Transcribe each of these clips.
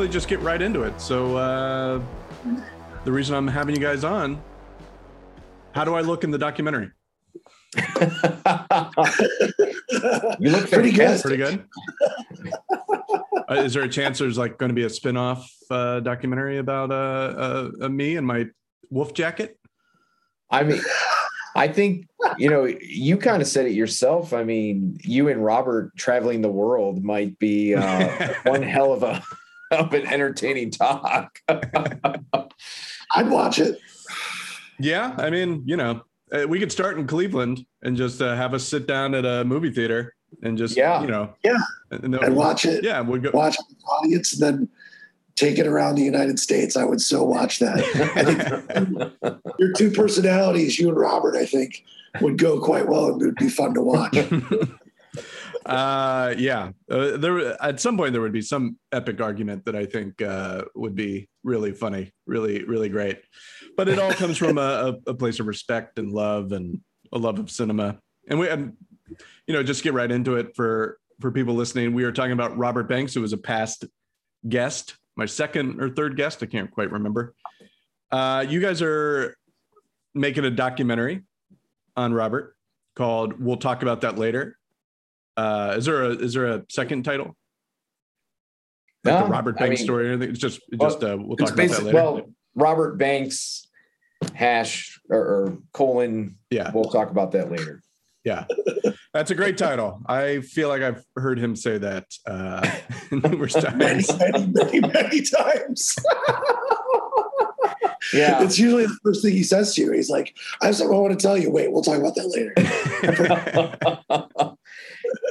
normally just get right into it. So uh, the reason I'm having you guys on, how do I look in the documentary? You look Pretty good. Pretty good. uh, is there a chance there's like going to be a spin-off uh, documentary about uh, uh, uh, me and my wolf jacket? I mean, I think you know you kind of said it yourself. I mean, you and Robert traveling the world might be uh, one hell of a of an entertaining talk. I'd watch it. Yeah, I mean, you know, uh, we could start in Cleveland and just uh, have us sit down at a movie theater and just, Yeah. you know, Yeah. and then- I'd watch it. Yeah, we'd go. Watch it with the audience and then take it around the United States. I would so watch that. Your two personalities, you and Robert, I think, would go quite well and it would be fun to watch. uh, yeah, uh, there at some point there would be some epic argument that I think uh, would be really funny, really, really great. But it all comes from a, a, place of respect and love and a love of cinema. And we, and, you know, just get right into it for for people listening. We are talking about Robert Banks, who was a past guest, my second or third guest. I can't quite remember. Uh, you guys are making a documentary on Robert called "We'll Talk About That Later." Uh, is there a is there a second title? Like No, the Robert I Banks mean, story or anything? It's just it's well, just uh, we'll talk about that later. well, Robert Banks hash or, or colon. yeah, We'll talk about that later. yeah, that's a great title. I feel like I've heard him say that uh, numerous many, times. many, many, many times. Yeah. It's usually the first thing he says to you. He's like, I have something I want to tell you. Wait, we'll talk about that later.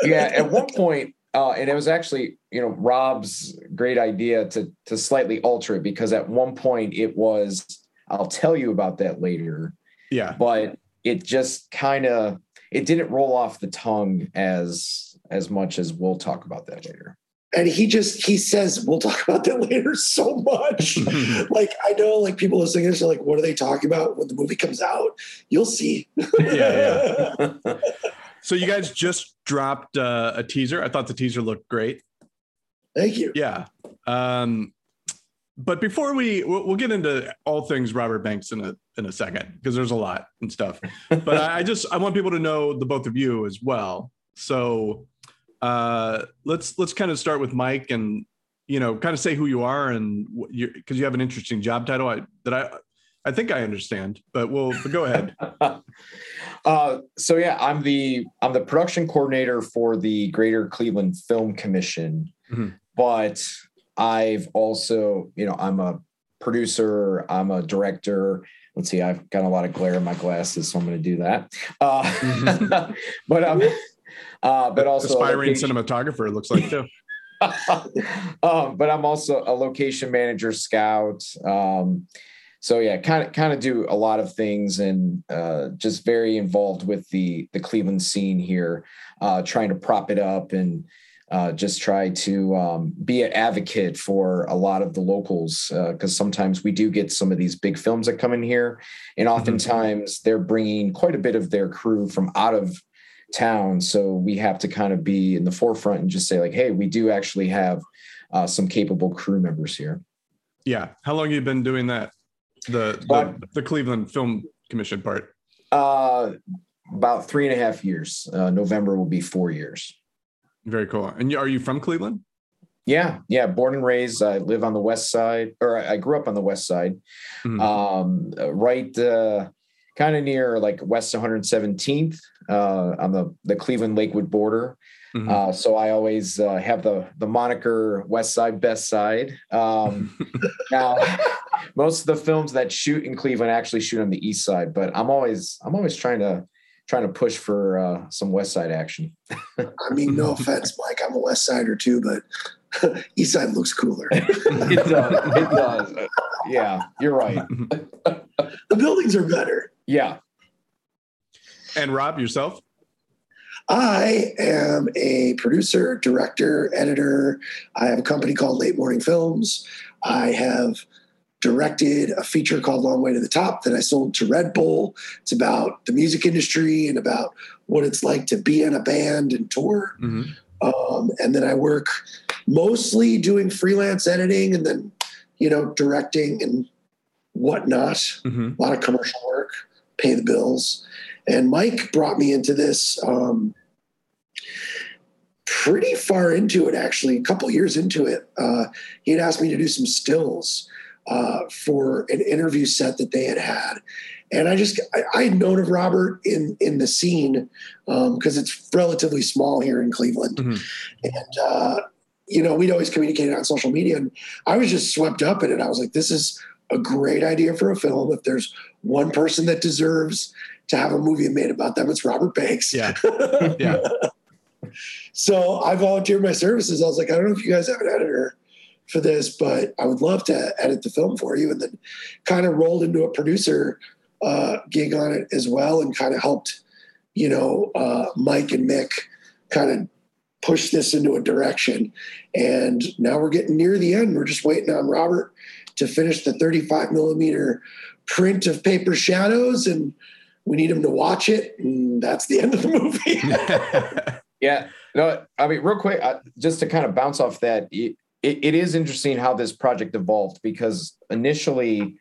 Yeah, at one point, uh, and it was actually, you know, Rob's great idea to to slightly alter it because at one point it was, I'll tell you about that later, yeah, but it just kind of it didn't roll off the tongue as as much as we'll talk about that later. And he just he says, We'll talk about that later so much. like I know like people listening to this are like, what are they talking about when the movie comes out? You'll see. Yeah, so you guys just dropped uh, a teaser. I thought the teaser looked great. Thank you. Yeah. Um, but before we we'll, we'll get into all things Robert Banks in a in a second because there's a lot and stuff. But I, I just I want people to know the both of you as well. So uh, let's let's kind of start with Mike and you know kind of say who you are and you because you have an interesting job title I, that I I think I understand. But we'll but go ahead. uh, so yeah, I'm the I'm the production coordinator for the Greater Cleveland Film Commission, Mhm. but I've also, you know, I'm a producer, I'm a director. Let's see, I've got a lot of glare in my glasses, so I'm going to do that. Uh, Mhm. but um, uh, but also aspiring location- cinematographer. It looks like too. um, but I'm also a location manager, scout. Um, so yeah, kind of kind of do a lot of things and uh, just very involved with the the Cleveland scene here, uh, trying to prop it up and uh, just try to um, be an advocate for a lot of the locals because sometimes we do get some of these big films that come in here, and oftentimes they're bringing quite a bit of their crew from out of town. So we have to kind of be in the forefront and just say like, hey, we do actually have uh, some capable crew members here. Yeah. How long have you been doing that? The the, the Cleveland Film Commission part. Uh, about three and a half years. Uh, November will be four years. Very cool. And you- are you from Cleveland? Yeah, yeah. Born and raised. I live on the west side, or I grew up on the west side, Mhm. um, right, uh, kind of near like West 117th uh, on the the Cleveland Lakewood border. Mhm. Uh, so I always uh, have the the moniker West Side Best Side. Um, now, most of the films that shoot in Cleveland actually shoot on the East Side, but I'm always I'm always trying to trying to push for uh, some West Side action. I mean, no offense, Mike. I'm a West Sider too, but East Side looks cooler. it does. It does. Yeah, you're right. the buildings are better. Yeah. and Rob, yourself? I am a producer, director, editor. I have a company called Late Morning Films. I have directed a feature called Long Way to the Top that I sold to Red Bull. It's about the music industry and about what it's like to be in a band and tour. Mm-hmm. Um, and then I work mostly doing freelance editing and then, you know, directing and whatnot. Mm-hmm. A lot of commercial work, pay the bills. And Mike brought me into this um, pretty far into it, actually, a couple years into it. Uh, he had asked me to do some stills uh, for an interview set that they had had. And I just I, I had known of Robert in in the scene because um, it's relatively small here in Cleveland, mm-hmm. and uh, you know we'd always communicated on social media, and I was just swept up in it. I was like, this is a great idea for a film. If there's one person that deserves to have a movie made about them, it's Robert Banks. Yeah, yeah. so I volunteered my services. I was like, I don't know if you guys have an editor for this, but I would love to edit the film for you. And then kind of rolled into a producer uh, gig on it as well and kind of helped, you know, uh, Mike and Mick kind of push this into a direction. And now we're getting near the end. We're just waiting on Robert to finish the 35 millimeter print of Paper Shadows and we need him to watch it. And that's the end of the movie. yeah. No, I mean, real quick, uh, just to kind of bounce off that, it, it, is interesting how this project evolved because initially,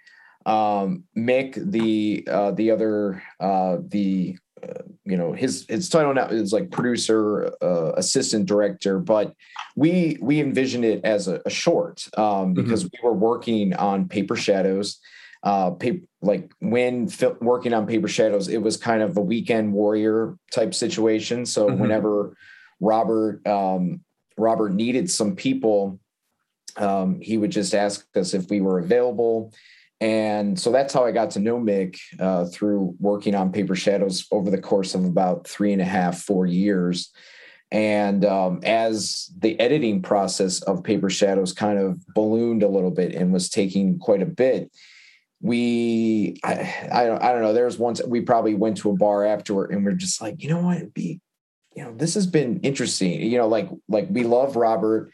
um, Mick, the uh, the other uh, the uh, you know his his title now is like producer uh, assistant director but we we envisioned it as a, a short um, because mm-hmm. we were working on paper shadows uh paper, like when working on paper shadows it was kind of a weekend warrior type situation so mm-hmm. whenever robert um robert needed some people um, he would just ask us if we were available. And so that's how I got to know Mick uh, through working on Paper Shadows over the course of about three and a half, four years. And um, as the editing process of Paper Shadows kind of ballooned a little bit and was taking quite a bit, we, I, I, don't, I don't know. There was once we probably went to a bar afterward and we're just like, you know what, it'd be, you know, this has been interesting. You know, like, like we love Robert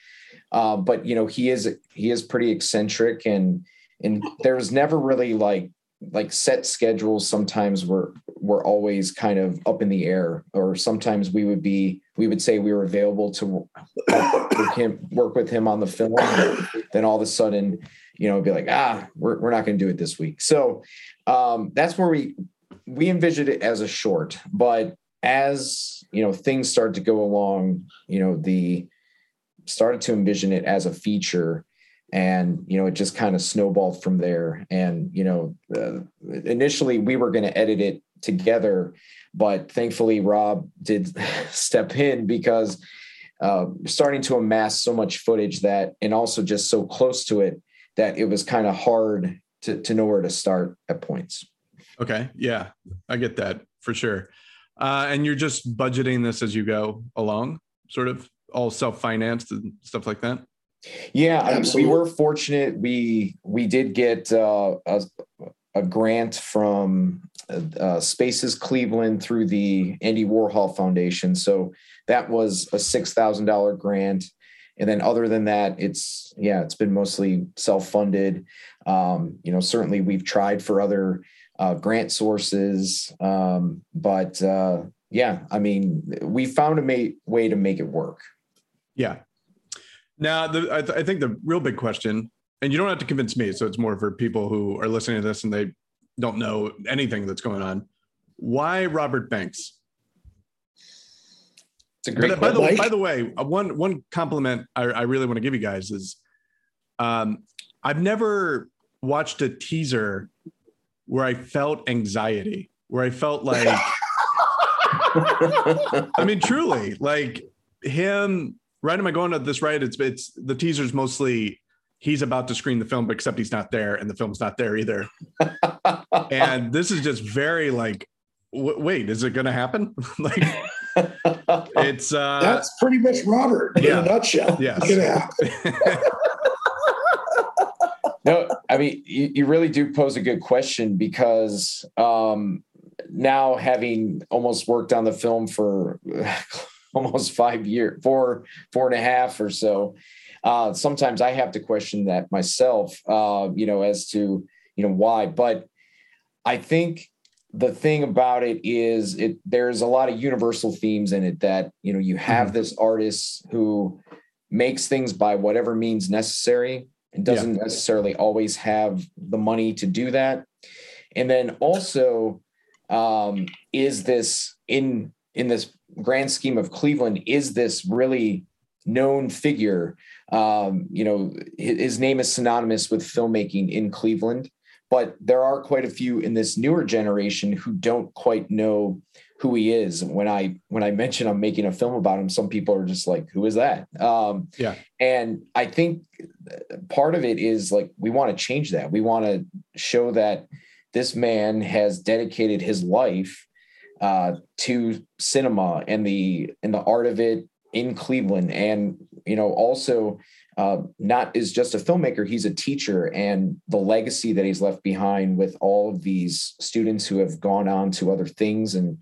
uh, but you know, he is he is pretty eccentric, and and there was never really like like set schedules. Sometimes were were always kind of up in the air, or sometimes we would be we would say we were available to work, him, work with him on the film. then all of a sudden, you know, be like, ah, we're we're not going to do it this week. So um, that's where we we envisioned it as a short, but as you know things start to go along you know the started to envision it as a feature and you know it just kind of snowballed from there. And you know uh, initially we were going to edit it together but thankfully rob did step in because uh, starting to amass so much footage that and also just so close to it that it was kind of hard to, to know where to start at points. Okay. Yeah i get that for sure. Uh, and you're just budgeting this as you go along sort of all self-financed and stuff like that? Yeah, Absolutely. we were fortunate. We we did get uh, a, a grant from uh, Spaces Cleveland through the Andy Warhol Foundation. So that was a six thousand dollar grant, and then other than that, it's yeah, it's been mostly self funded. Um, you know, certainly we've tried for other uh, grant sources, um, but uh, yeah, I mean, we found a ma- way to make it work. Yeah. Now, the, I, th- I think the real big question, and you don't have to convince me, so it's more for people who are listening to this and they don't know anything that's going on. Why Robert Banks? It's a great. But, by the by the way, uh, one one compliment I, I really want to give you guys is, um, I've never watched a teaser where I felt anxiety, where I felt like, I mean, truly, like him right am i going at this right? It's it's the teaser's mostly he's about to screen the film but except he's not there and the film's not there either. And this is just very like w- wait is it going to happen? Like it's uh that's pretty much robert yeah. in a nutshell. Yeah no i mean you, you really do pose a good question because um now having almost worked on the film for almost five years, four, four and a half or so. uh, sometimes I have to question that myself, uh, you know, as to you know why. But I think the thing about it is it there's a lot of universal themes in it that you know you have mm-hmm. this artist who makes things by whatever means necessary and doesn't yeah. necessarily always have the money to do that and then also um, is this in in this grand scheme of cleveland is this really known figure um, you know his, his name is synonymous with filmmaking in cleveland but there are quite a few in this newer generation who don't quite know who he is. When I when I mention I'm making a film about him, some people are just like, "Who is that?" Um, yeah, and I think part of it is like we want to change that. We want to show that this man has dedicated his life uh, to cinema and the and the art of it in Cleveland, and you know also uh, not is just a filmmaker he's a teacher and the legacy that he's left behind with all of these students who have gone on to other things and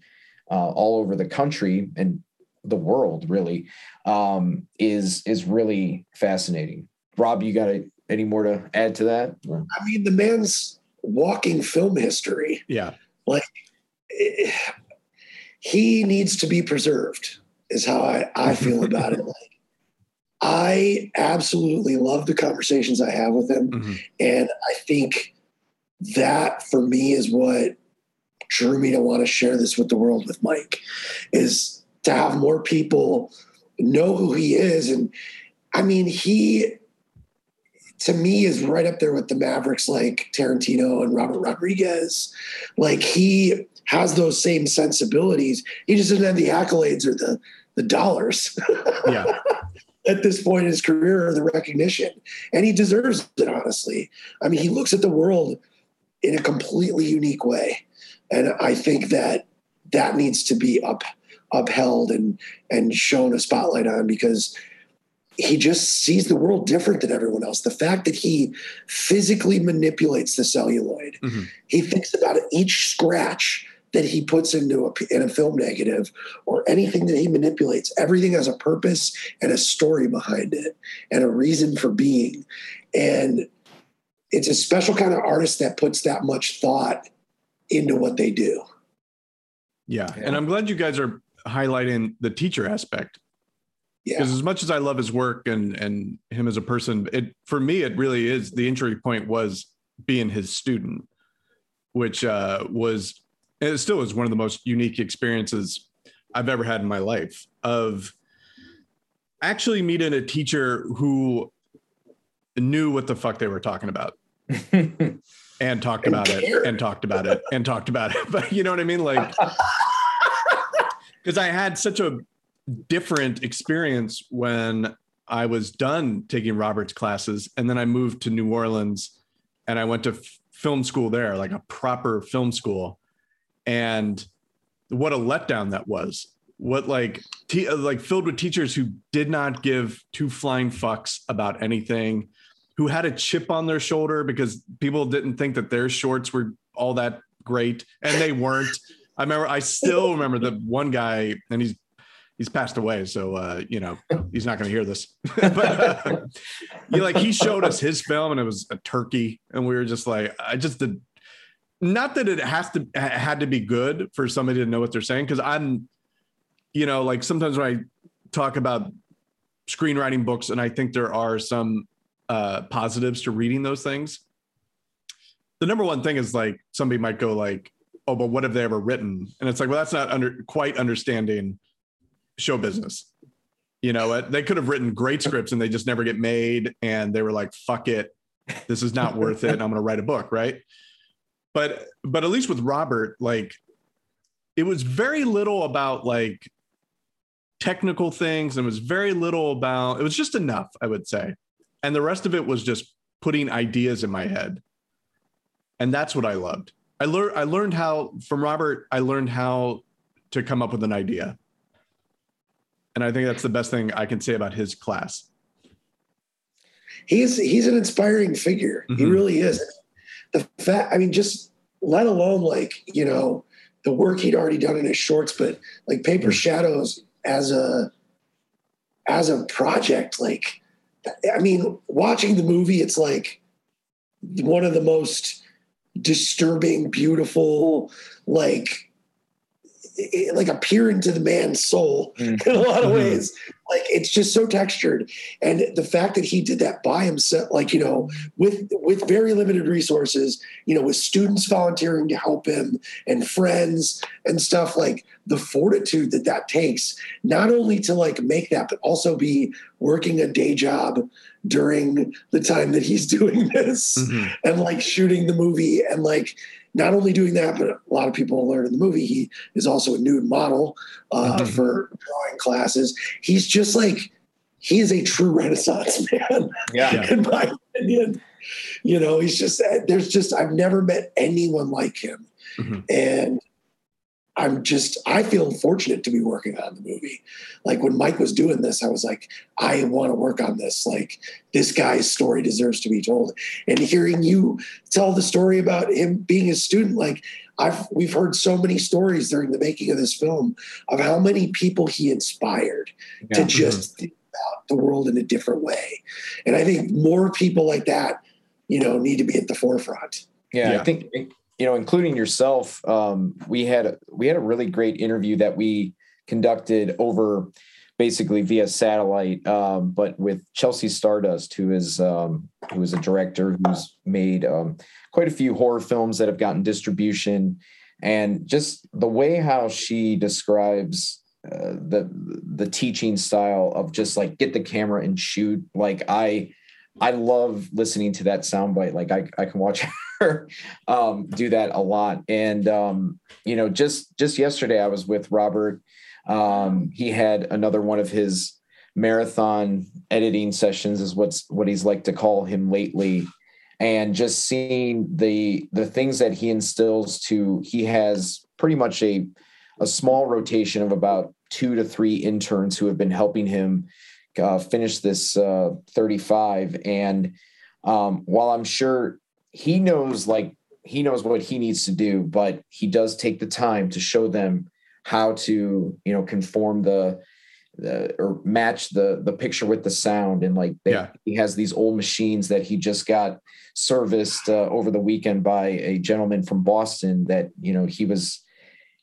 uh, all over the country and the world really um, is is really fascinating. Rob you got any more to add to that? I mean the man's walking film history. Yeah. Like it, he needs to be preserved is how i, I feel about it like I absolutely love the conversations I have with him. Mm-hmm. And I think that for me is what drew me to want to share this with the world with Mike is to have more people know who he is. And I mean, he to me is right up there with the Mavericks like Tarantino and Robert Rodriguez. Like he has those same sensibilities. He just doesn't have the accolades or the the dollars. Yeah. at this point in his career or the recognition. And he deserves it, honestly. I mean, he looks at the world in a completely unique way. And I think that that needs to be up upheld and and shown a spotlight on because he just sees the world different than everyone else. The fact that he physically manipulates the celluloid, mm-hmm. he thinks about each scratch that he puts into a, in a film negative or anything that he manipulates. Everything has a purpose and a story behind it and a reason for being. And it's a special kind of artist that puts that much thought into what they do. Yeah. yeah. And I'm glad you guys are highlighting the teacher aspect. Yeah. Because as much as I love his work and and him as a person, it for me it really is the entry point was being his student, which uh, was it still is one of the most unique experiences I've ever had in my life of actually meeting a teacher who knew what the fuck they were talking about and talked about it and talked about it and talked about it. But you know what I mean? Like, because I had such a different experience when I was done taking Robert's classes. And then I moved to New Orleans and I went to f- film school there, like a proper film school and what a letdown that was. What like like filled with teachers who did not give two flying fucks about anything who had a chip on their shoulder because people didn't think that their shorts were all that great and they weren't. I remember i still remember the one guy and he's he's passed away so uh you know he's not going to hear this. But uh, you like he showed us his film and it was a turkey and we were just like i just did not that it has to had to be good for somebody to know what they're saying because i'm you know like sometimes when i talk about screenwriting books and i think there are some uh, positives to reading those things the number one thing is like somebody might go like oh but what have they ever written? And it's like well that's not under quite understanding show business. You know they could have written great scripts and they just never get made and they were like fuck it. This is not worth it and i'm going to write a book right but but at least with Robert, like it was very little about like technical things and it was very little about it was just enough, I would say. And the rest of it was just putting ideas in my head. And that's what I loved. I learned I learned how from Robert, I learned how to come up with an idea. And I think that's the best thing I can say about his class. He's he's an inspiring figure. Mm-hmm. He really is the fact, I mean, just let alone like, you know, the work he'd already done in his shorts, but like Paper mm. Shadows as a as a project, like I mean, watching the movie, it's like one of the most disturbing, beautiful, like like a peer into the man's soul mm. in a lot of mm-hmm. ways. Like it's just so textured, and the fact that he did that by himself, like you know, with with very limited resources, you know, with students volunteering to help him and friends and stuff, like the fortitude that that takes, not only to like make that, but also be working a day job during the time that he's doing this mm-hmm. and like shooting the movie and like not only doing that, but a lot of people learn in the movie, he is also a nude model uh, mm-hmm. for drawing classes. He's just like, he is a true Renaissance man, yeah. in my opinion. You know, he's just, there's just, I've never met anyone like him. Mm-hmm. And I'm just, I feel fortunate to be working on the movie. Like when Mike was doing this, I was like, I want to work on this. Like this guy's story deserves to be told. And hearing you tell the story about him being a student, like I've, we've heard so many stories during the making of this film of how many people he inspired yeah. to just mm-hmm. think about the world in a different way. And I think more people like that, you know, need to be at the forefront. Yeah, yeah. I think you know, including yourself, um, we had we had a really great interview that we conducted over basically via satellite, um, but with Chelsea Stardust, who is um, who is a director who's made um, quite a few horror films that have gotten distribution, and just the way how she describes uh, the the teaching style of just like get the camera and shoot. Like I I love listening to that soundbite. Like I I can watch um, do that a lot. And um, you know, just just yesterday I was with Robert. Um, he had another one of his marathon editing sessions, is what's what he's like to call him lately. And just seeing the the things that he instills to, he has pretty much a a small rotation of about two to three interns who have been helping him uh, finish this uh, 35. And um, while I'm sure he knows like he knows what he needs to do, but he does take the time to show them how to, you know, conform the, the or match the the picture with the sound. And like they, yeah. he has these old machines that he just got serviced uh, over the weekend by a gentleman from Boston that you know he was.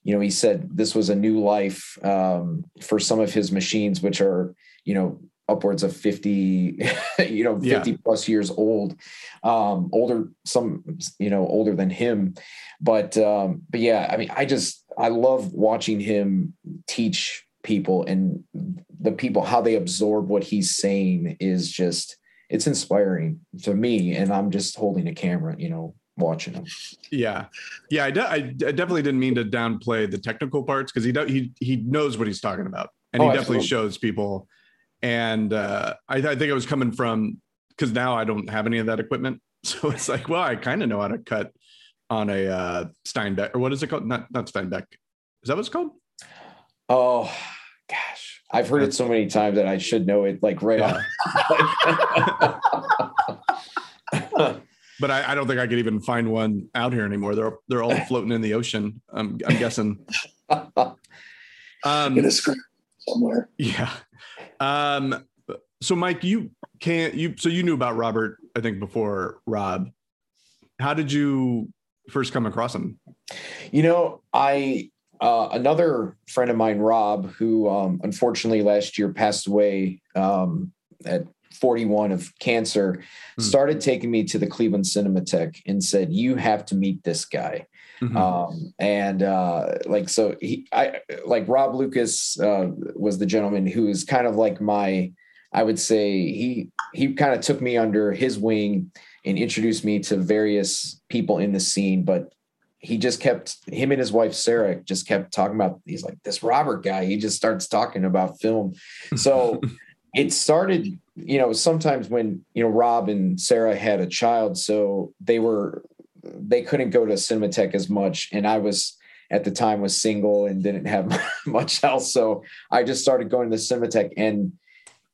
You know, he said this was a new life um, for some of his machines, which are, you know, upwards of 50 you know 50 yeah. plus years old. Um older some you know older than him. But um but yeah i mean i just i love watching him teach people and the people how they absorb what he's saying is just it's inspiring to me. And i'm just holding a camera you know watching him. Yeah. Yeah I, de- I definitely didn't mean to downplay the technical parts because he, do- he he knows what he's talking about. And oh, he definitely absolutely. shows people and uh, I, I think it was coming from because now I don't have any of that equipment, so it's like, well, I kind of know how to cut on a uh, Steinbeck or what is it called? Not not Steinbeck. Is that what it's called? Oh gosh, I've heard it so many times that I should know it like right yeah. off. but I, I, don't think I could even find one out here anymore. They're they're all floating in the ocean. I'm, I'm guessing. Um, in a screen somewhere. Yeah. Um, so Mike, you can't you so you knew about Robert, I think, before Rob. How did you first come across him? You know, I uh, another friend of mine, Rob, who um, unfortunately last year passed away um, at 41 of cancer, hmm. started taking me to the Cleveland Cinematheque and said, "You have to meet this guy." Mm-hmm. Um, and uh, like so, he, I like Rob Lucas uh, was the gentleman who is kind of like my, I would say he he kind of took me under his wing and introduced me to various people in the scene, but he just kept him and his wife Sarah just kept talking about he's like this Robert guy. He just starts talking about film. So it started, you know, sometimes when you know Rob and Sarah had a child, so they were they couldn't go to Cinematheque as much, and I was at the time was single and didn't have much else, so I just started going to the Cinematheque, and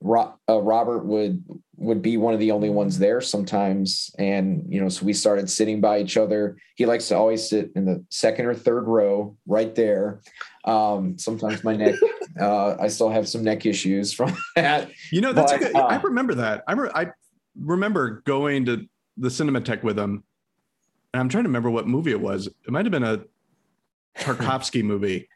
uh, Robert would would be one of the only ones there sometimes, and you know, so we started sitting by each other. He likes to always sit in the second or third row, right there. Um, sometimes my neck Uh, I still have some neck issues from that. You know, that's But, a good, uh, I remember that. I, re- I remember going to the Cinematheque with him, and I'm trying to remember what movie it was. It might have been a Tarkovsky movie,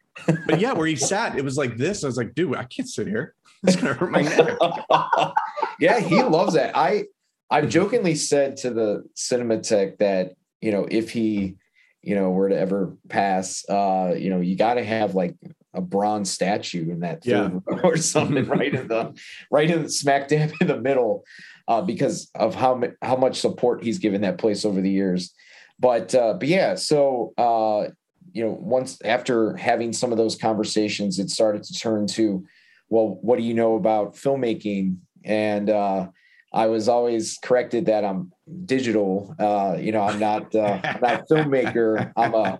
but yeah, where he sat, it was like this. I was like, dude, I can't sit here. It's gonna hurt my neck. yeah, he loves that. I I've jokingly said to the Cinematheque that you know if he you know were to ever pass, uh, you know, you got to have like a bronze statue in that Yeah. or something right in the right in the smack dab in the middle, uh, because of how how much support he's given that place over the years. But uh, but yeah, so uh, you know, once after having some of those conversations, it started to turn to, well, what do you know about filmmaking? And uh, I was always corrected that I'm digital. Uh, you know, I'm not uh, I'm not a filmmaker. I'm a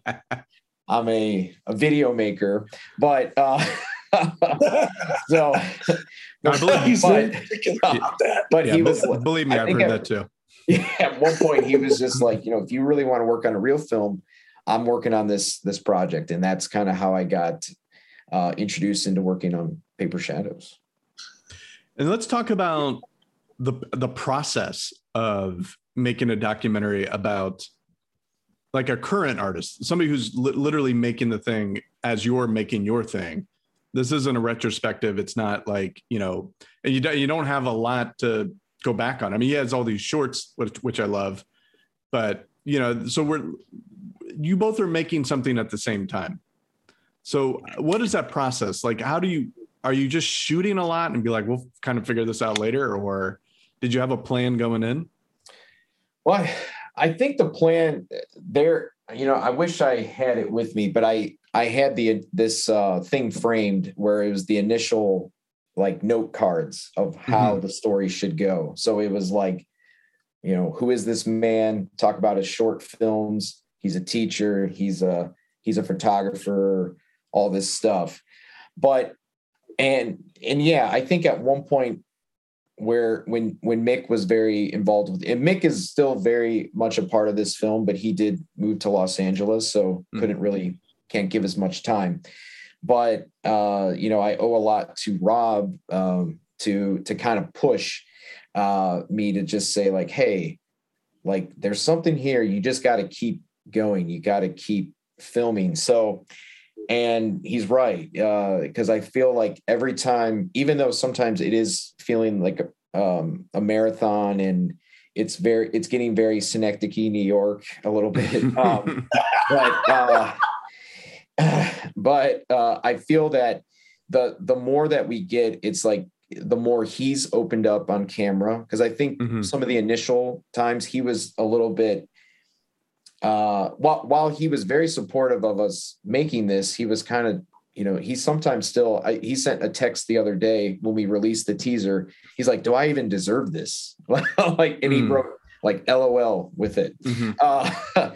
I'm a, a video maker. But uh, so, I believe He's but, but Yeah, he was believe me, I I've heard that too. at one point he was just like, you know, if you really want to work on a real film, I'm working on this this project, and that's kind of how I got uh, introduced into working on Paper Shadows. And let's talk about the the process of making a documentary about like a current artist, somebody who's li- literally making the thing as you're making your thing. This isn't a retrospective. It's not like you know, and you don't you don't have a lot to go back on. I mean, he has all these shorts, which which I love, but you know, so we're you both are making something at the same time. So, what is that process like? How do you are you just shooting a lot and be like, we'll kind of figure this out later, or did you have a plan going in? Well, I think the plan there, you know, I wish I had it with me, but I I had the this uh, thing framed where it was the initial like note cards of how the story should go. So it was like, you know, who is this man? Talk about his short films. He's a teacher. He's a he's a photographer. All this stuff, but and and yeah, I think at one point where when when Mick was very involved with and Mick is still very much a part of this film, but he did move to Los Angeles, so Mhm. couldn't really can't give as much time. But uh, you know, I owe a lot to Rob um, to to kind of push uh, me to just say like, hey, like there's something here. You just got to keep going. You got to keep filming. So and he's right because I feel like every time, even though sometimes it is feeling like a, um, a marathon and it's very, it's getting very Synecdoche, New York, a little bit. Um, but uh, but uh, I feel that the the more that we get, it's like the more he's opened up on camera because I think Mhm. some of the initial times he was a little bit uh while while he was very supportive of us making this he was kind of you know he sometimes still I, he sent a text the other day when we released the teaser he's like do i even deserve this like and he Mm. wrote like lol with it Mhm. uh,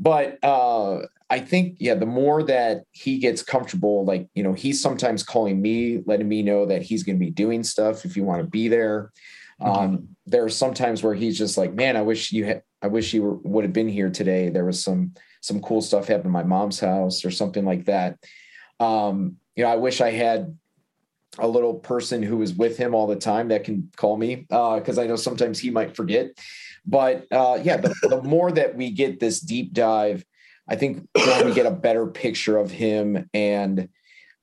but uh, I think, yeah, the more that he gets comfortable, like, you know, he's sometimes calling me, letting me know that he's going to be doing stuff if you want to be there. Um, there are sometimes where he's just like, man, I wish you had, I wish you were, would have been here today. There was some, some cool stuff happened at my mom's house or something like that. Um, you know, I wish I had a little person who is with him all the time that can call me because I know sometimes he might forget. But uh, yeah, the, the more that we get this deep dive, I think we get a better picture of him. And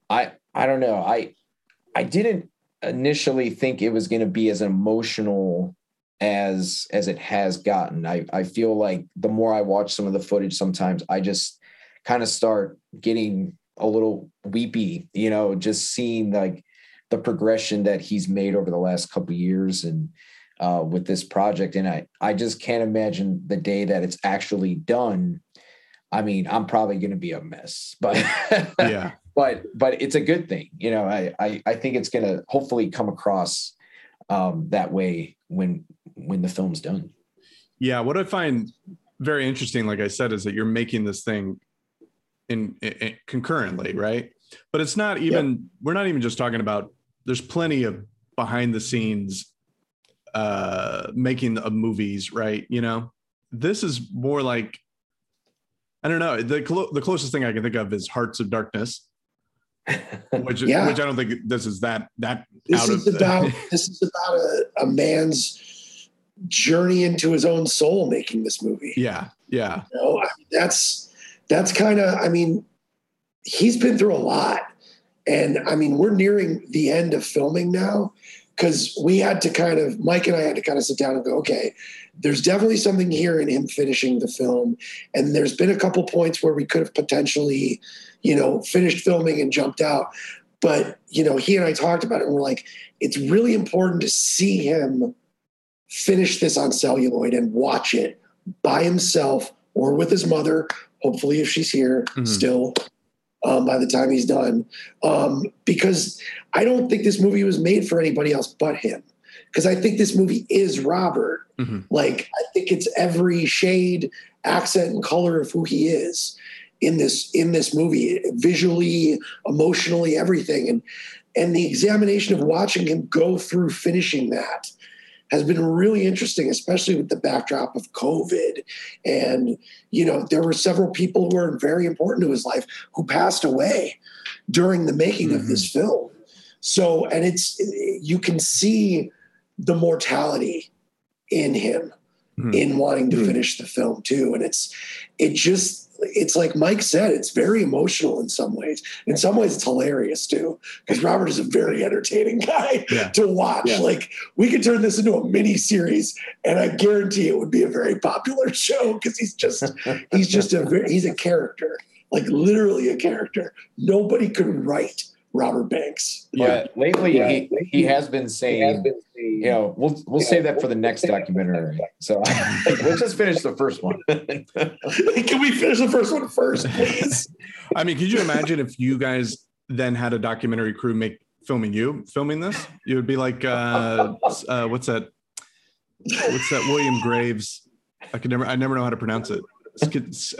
I I don't know. I I didn't initially think it was going to be as emotional as as it has gotten. I I feel like the more I watch some of the footage, sometimes I just kind of start getting a little weepy. You know, just seeing like the progression that he's made over the last couple of years and uh, with this project. And I, I just can't imagine the day that it's actually done. I mean, I'm probably going to be a mess, but yeah. but but it's a good thing. You know, I I, I think it's going to hopefully come across um, that way when when the film's done. Yeah, what I find very interesting, like I said, is that you're making this thing in, in concurrently, right? But it's not even. We're not even just talking about. There's plenty of behind the scenes uh making of movies, right? You know, this is more like I don't know. The clo- the closest thing I can think of is Hearts of Darkness, which yeah. which I don't think this is that that. This is about this is about a, a man's journey into his own soul making this movie. Yeah, yeah. You know, that's that's kind of. I mean, he's been through a lot, and I mean, we're nearing the end of filming now because we had to kind of Mike and I had to kind of sit down and go, okay, there's definitely something here in him finishing the film, and there's been a couple points where we could have potentially, you know, finished filming and jumped out, but you know, he and I talked about it, and we're like, it's really important to see him finish this on celluloid and watch it by himself or with his mother, hopefully if she's here mm-hmm. still um, by the time he's done. Um, because I don't think this movie was made for anybody else but him. Because I think this movie is Robert. Mm-hmm. Like, I think it's every shade, accent, and color of who he is in this in this movie, visually, emotionally, everything. And and the examination of watching him go through finishing that has been really interesting, especially with the backdrop of COVID. And, you know, there were several people who were very important to his life who passed away during the making mm-hmm. of this mm-hmm. film. So, and it's, you can see the mortality in him mm-hmm. in wanting to mm-hmm. finish the film too. And it's, it just, it's like Mike said, it's very emotional in some ways. In some ways, it's hilarious too, because Robert is a very entertaining guy yeah. to watch. Yeah. Like we could turn this into a mini series, and I guarantee it would be a very popular show because he's just he's just a he's a character, like literally a character. Nobody could write Robert Banks. Yeah, lately yeah. he he has been saying, has been saying, you know, we'll we'll save that for the next documentary. So let's just finish the first one. Can we finish the first one first, please? I mean, could you imagine if you guys then had a documentary crew make filming you filming this? You would be like, uh, uh, what's that? What's that? William Greaves. I could never. I never know how to pronounce it.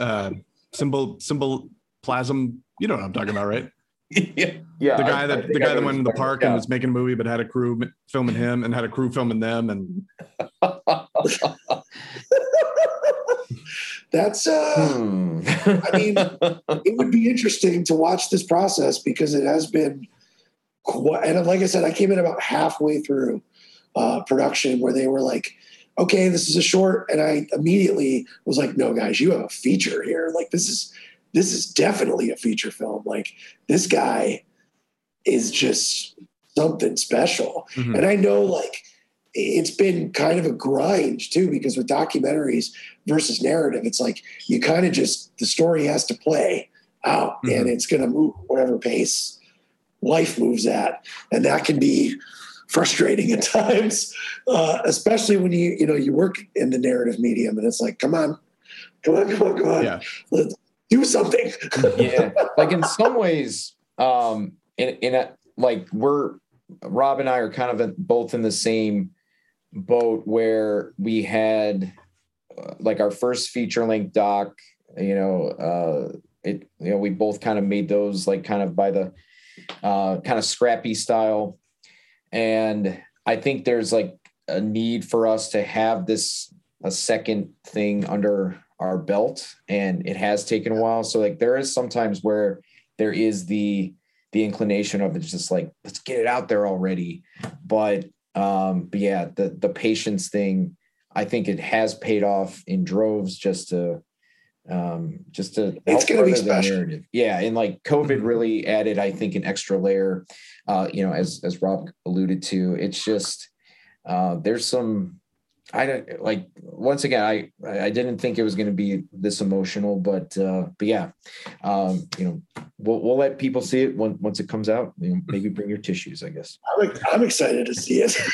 Uh, symbol symbol plasm. You know what I'm talking about, right? Yeah, yeah. The guy that the guy that went in the park yeah. and was making a movie, but had a crew filming him and had a crew filming them, and that's. uh hmm. I mean, it would be interesting to watch this process because it has been quite. And like I said, I came in about halfway through uh, production where they were like, "Okay, this is a short," and I immediately was like, "No, guys, you have a feature here. Like this is." This is definitely a feature film. Like this guy is just something special. Mm-hmm. And I know like it's been kind of a grind too, because with documentaries versus narrative, it's like you kind of just the story has to play out mm-hmm. and it's going to move whatever pace life moves at. And that can be frustrating at times, uh, especially when you, you know, you work in the narrative medium and it's like, come on, come on, come on, come on. Yeah. Let's, do something. yeah, like in some ways, um, in in a, like we're Rob and I are kind of both in the same boat where we had uh, like our first feature length doc. You know, uh, it you know we both kind of made those like kind of by the uh, kind of scrappy style, and I think there's like a need for us to have this a second thing under our belt and it has taken a while so like there is sometimes where there is the the inclination of it's just like let's get it out there already but um but yeah the the patience thing i think it has paid off in droves just to um just to it's gonna be special. narrative yeah and like covid mm-hmm. really added i think an extra layer uh you know as as rob alluded to it's just uh there's some I don't like once again I I didn't think it was going to be this emotional but uh but yeah um you know we'll we'll let people see it when, once it comes out you know, maybe bring your tissues I guess. I'm, I'm excited to see it.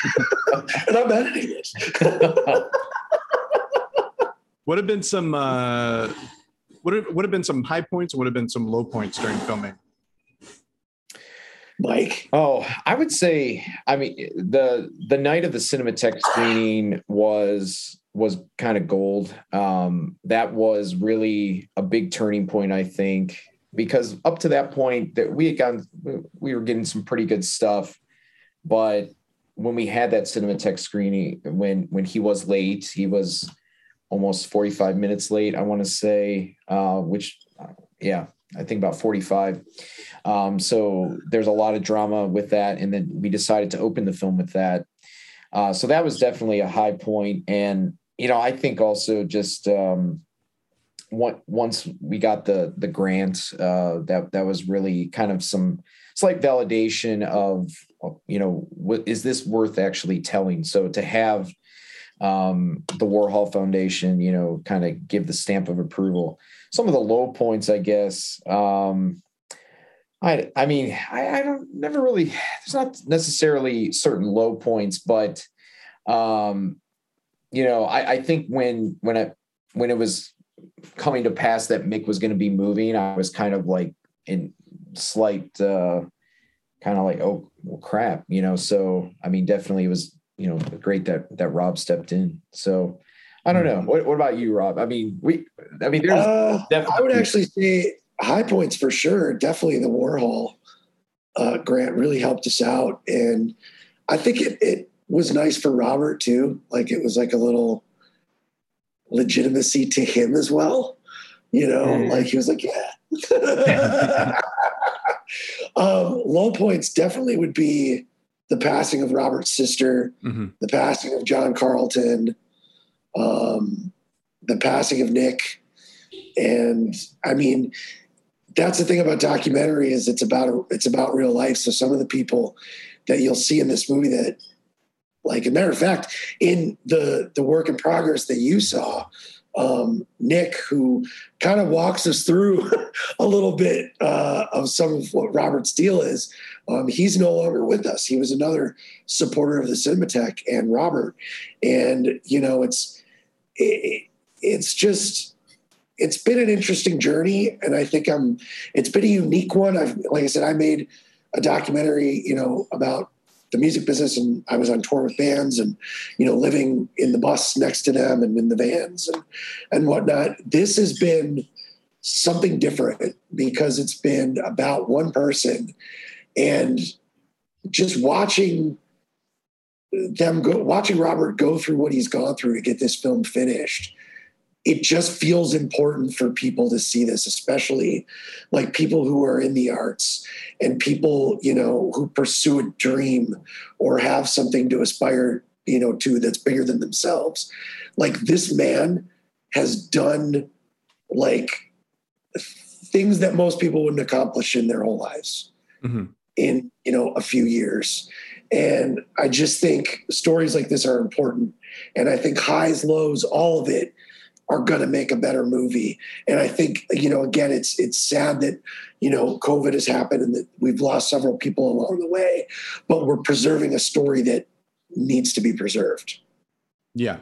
And I'm editing it. Would have been some uh would have would have been some high points would have been some low points during filming Mike? Oh, I would say, I mean, the the night of the Cinematheque screening was was kind of gold. Um, that was really a big turning point, I think, because up to that point, that we had gotten, we were getting some pretty good stuff, but when we had that Cinematheque screening, when when he was late, he was almost 45 minutes late, I want to say, uh, which, yeah, I think about 45. Um, so there's a lot of drama with that. And then we decided to open the film with that. Uh, so that was definitely a high point. And, you know, I think also just um, what, once we got the the grant, uh, that that was really kind of some slight validation of, you know, what is this worth actually telling? So to have um, the Warhol Foundation, you know, kind of give the stamp of approval. Some of the low points, I guess. Um, I, I mean, I, I don't never really. There's not necessarily certain low points, but um, you know, I, I think when when it when it was coming to pass that Mick was going to be moving, I was kind of like in slight, uh, kind of like, oh well, crap, you know. So I mean, definitely it was you know great that that Rob stepped in. So I don't know. What, what about you, Rob? I mean, we. I mean, there's. Uh, I would actually say high points for sure. Definitely the Warhol uh, grant really helped us out, and I think it it was nice for Robert too. Like it was like a little legitimacy to him as well. You know, mm. like he was like, yeah. um, low points definitely would be the passing of Robert's sister, mm-hmm. the passing of John Carlton, um, the passing of Nick, and I mean, that's the thing about documentary is it's about it's about real life. So some of the people that you'll see in this movie that, like, a matter of fact, in the the work in progress that you saw, um, Nick, who kind of walks us through a little bit uh, of some of what Robert's deal is. Um, he's no longer with us. He was another supporter of the Cinematheque and Robert, and you know, it's it, it's just it's been an interesting journey, and I think I'm. It's been a unique one. I've, like I said, I made a documentary, you know, about the music business and I was on tour with bands and, you know, living in the bus next to them and in the vans and, and whatnot. This has been something different because it's been about one person and just watching them go, watching Robert go through what he's gone through to get this film finished it just feels important for people to see this, especially like people who are in the arts and people, you know, who pursue a dream or have something to aspire, you know, to that's bigger than themselves. Like this man has done like things that most people wouldn't accomplish in their whole lives mm-hmm. in, you know, a few years. And I just think stories like this are important. And I think highs, lows, all of it are going to make a better movie. And I think you know again it's it's sad that you know COVID has happened and that we've lost several people along the way, but we're preserving a story that needs to be preserved. Yeah.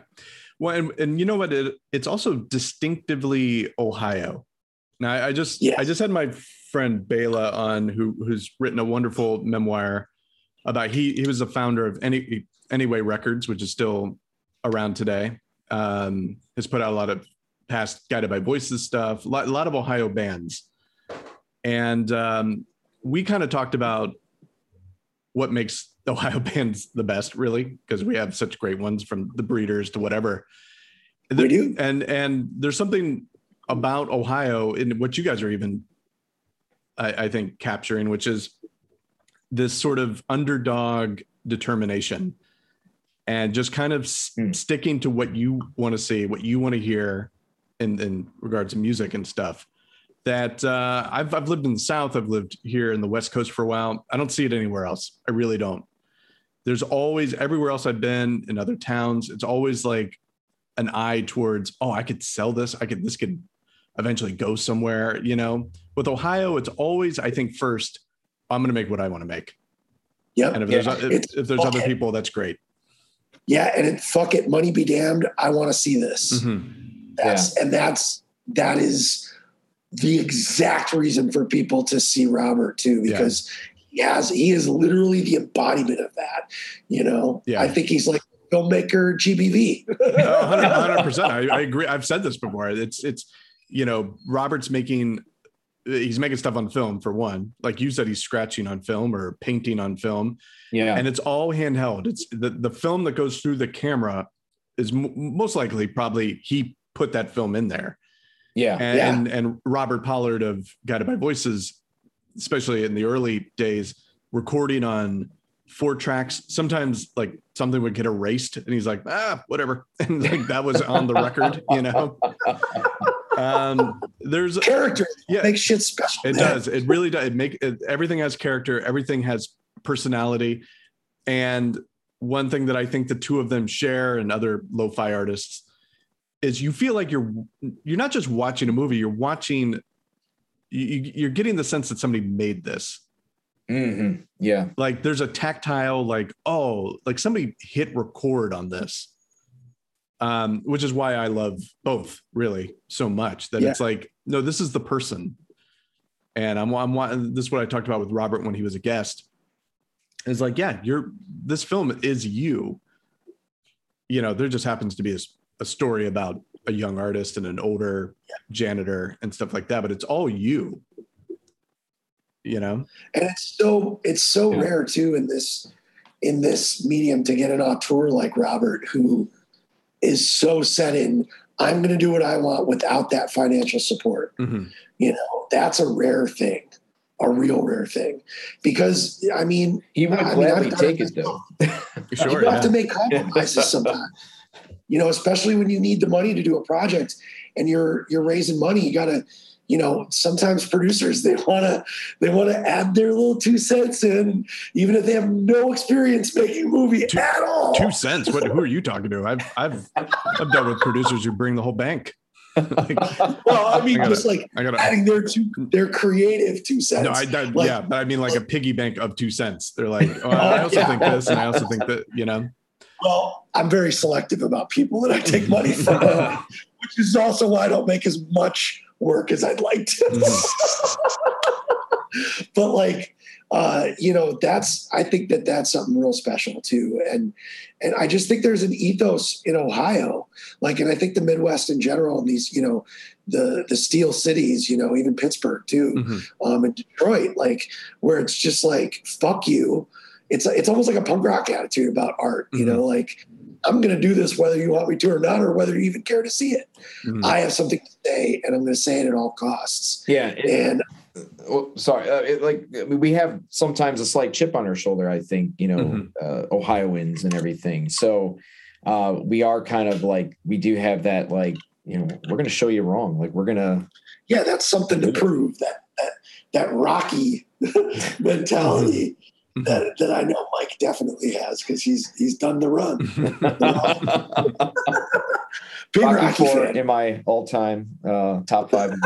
Well, and, and you know what? It, it's also distinctively Ohio. Now, I, I just yes. I just had my friend Bela on, who who's written a wonderful memoir about he he was the founder of Any Anyway Records, which is still around today um, has put out a lot of past Guided by Voices stuff, a lot, a lot of Ohio bands. And um, we kind of talked about what makes Ohio bands the best, really, because we have such great ones from the Breeders to whatever. We do. And and there's something about Ohio in what you guys are even, I, I think, capturing, which is this sort of underdog determination and just kind of mm. sticking to what you want to see, what you want to hear in, in regards to music and stuff. That uh, I've, I've lived in the South, I've lived here in the West Coast for a while. I don't see it anywhere else. I really don't. There's always, everywhere else I've been in other towns, it's always like an eye towards, oh, I could sell this. I could, this could eventually go somewhere, you know? With Ohio, it's always, I think, first, I'm going to make what I want to make. Yeah. And if yeah. there's, if, if there's other people, that's great yeah, and it, fuck it, money be damned. I want to see this. Mm-hmm. That's yeah. and that's that is the exact reason for people to see Robert too, because yeah. he has he is literally the embodiment of that. You know, yeah. I think he's like filmmaker GBV. Hundred percent. I, I agree. I've said this before. It's it's you know Robert's making he's making stuff on film for one. Like you said, he's scratching on film or painting on film. Yeah. And it's all handheld. It's the, the film that goes through the camera is m- most likely probably he put that film in there. Yeah. and, Yeah. and and Robert Pollard of Guided by Voices, especially in the early days, recording on four tracks. Sometimes like something would get erased, and he's like, ah, whatever, and like that was on the record, you know. Um, there's Character yeah, makes shit special. it man. does. It really does. It make it, everything has character. Everything has personality. And one thing that I think the two of them share, and other lo-fi artists, is you feel like you're you're not just watching a movie. You're watching. You, you're getting the sense that somebody made this. hmm Yeah. Like there's a tactile, like oh, like somebody hit record on this. Um, which is why I love both really so much that Yeah. it's like, no, this is the person. And I'm, I'm, this is what I talked about with Robert when he was a guest. It's like, yeah, you're, this film is you. You know, there just happens to be a story about a young artist and an older janitor and stuff like that, but it's all you. You know? and it's so it's so Yeah. rare too in this in this medium to get an auteur like Robert who is so set in I'm going to do what I want without that financial support. Mhm. You know, that's a rare thing, a real rare thing. Because I mean, He would I gladly I've take it it though. Sure. you have to make compromises sometimes. You know, especially when you need the money to do a project and you're you're raising money, you gotta, you know, sometimes producers they wanna they wanna add their little two cents in, even if they have no experience making a movie Two- at all. Two cents. What? Who are you talking to? I've I've I've dealt with producers who bring the whole bank. Like, Well, I mean, I gotta- just like I gotta. adding their two their creative two cents. No, I, I Like- yeah, but I mean like a piggy bank of two cents. They're like, oh, I oh, also Yeah. think this, and I also think that you know. Well, I'm very selective about people that I take money from, which is also why I don't make as much work as I'd like to. but like, uh, you know, that's I think that that's something real special too, and and I just think there's an ethos in Ohio, like, and I think the Midwest in general, and these, you know, the the steel cities, you know, even Pittsburgh too, Mhm. um, in Detroit, like where it's just like fuck you. It's it's almost like a punk rock attitude about art, you know, like I'm going to do this whether you want me to or not, or whether you even care to see it. Mhm. I have something to say, and I'm going to say it at all costs. yeah. it- And well, sorry. Uh, it, like I mean, we have sometimes a slight chip on our shoulder. I think you know Mhm. uh, Ohioans and everything. So uh, we are kind of like we do have that like you know we're going to show you wrong. Like we're gonna yeah, that's something to prove that that, that rocky mentality. That, that I know Mike definitely has because he's he's done the run. Big Rocky Rocky Four fan. in my all-time uh, top five.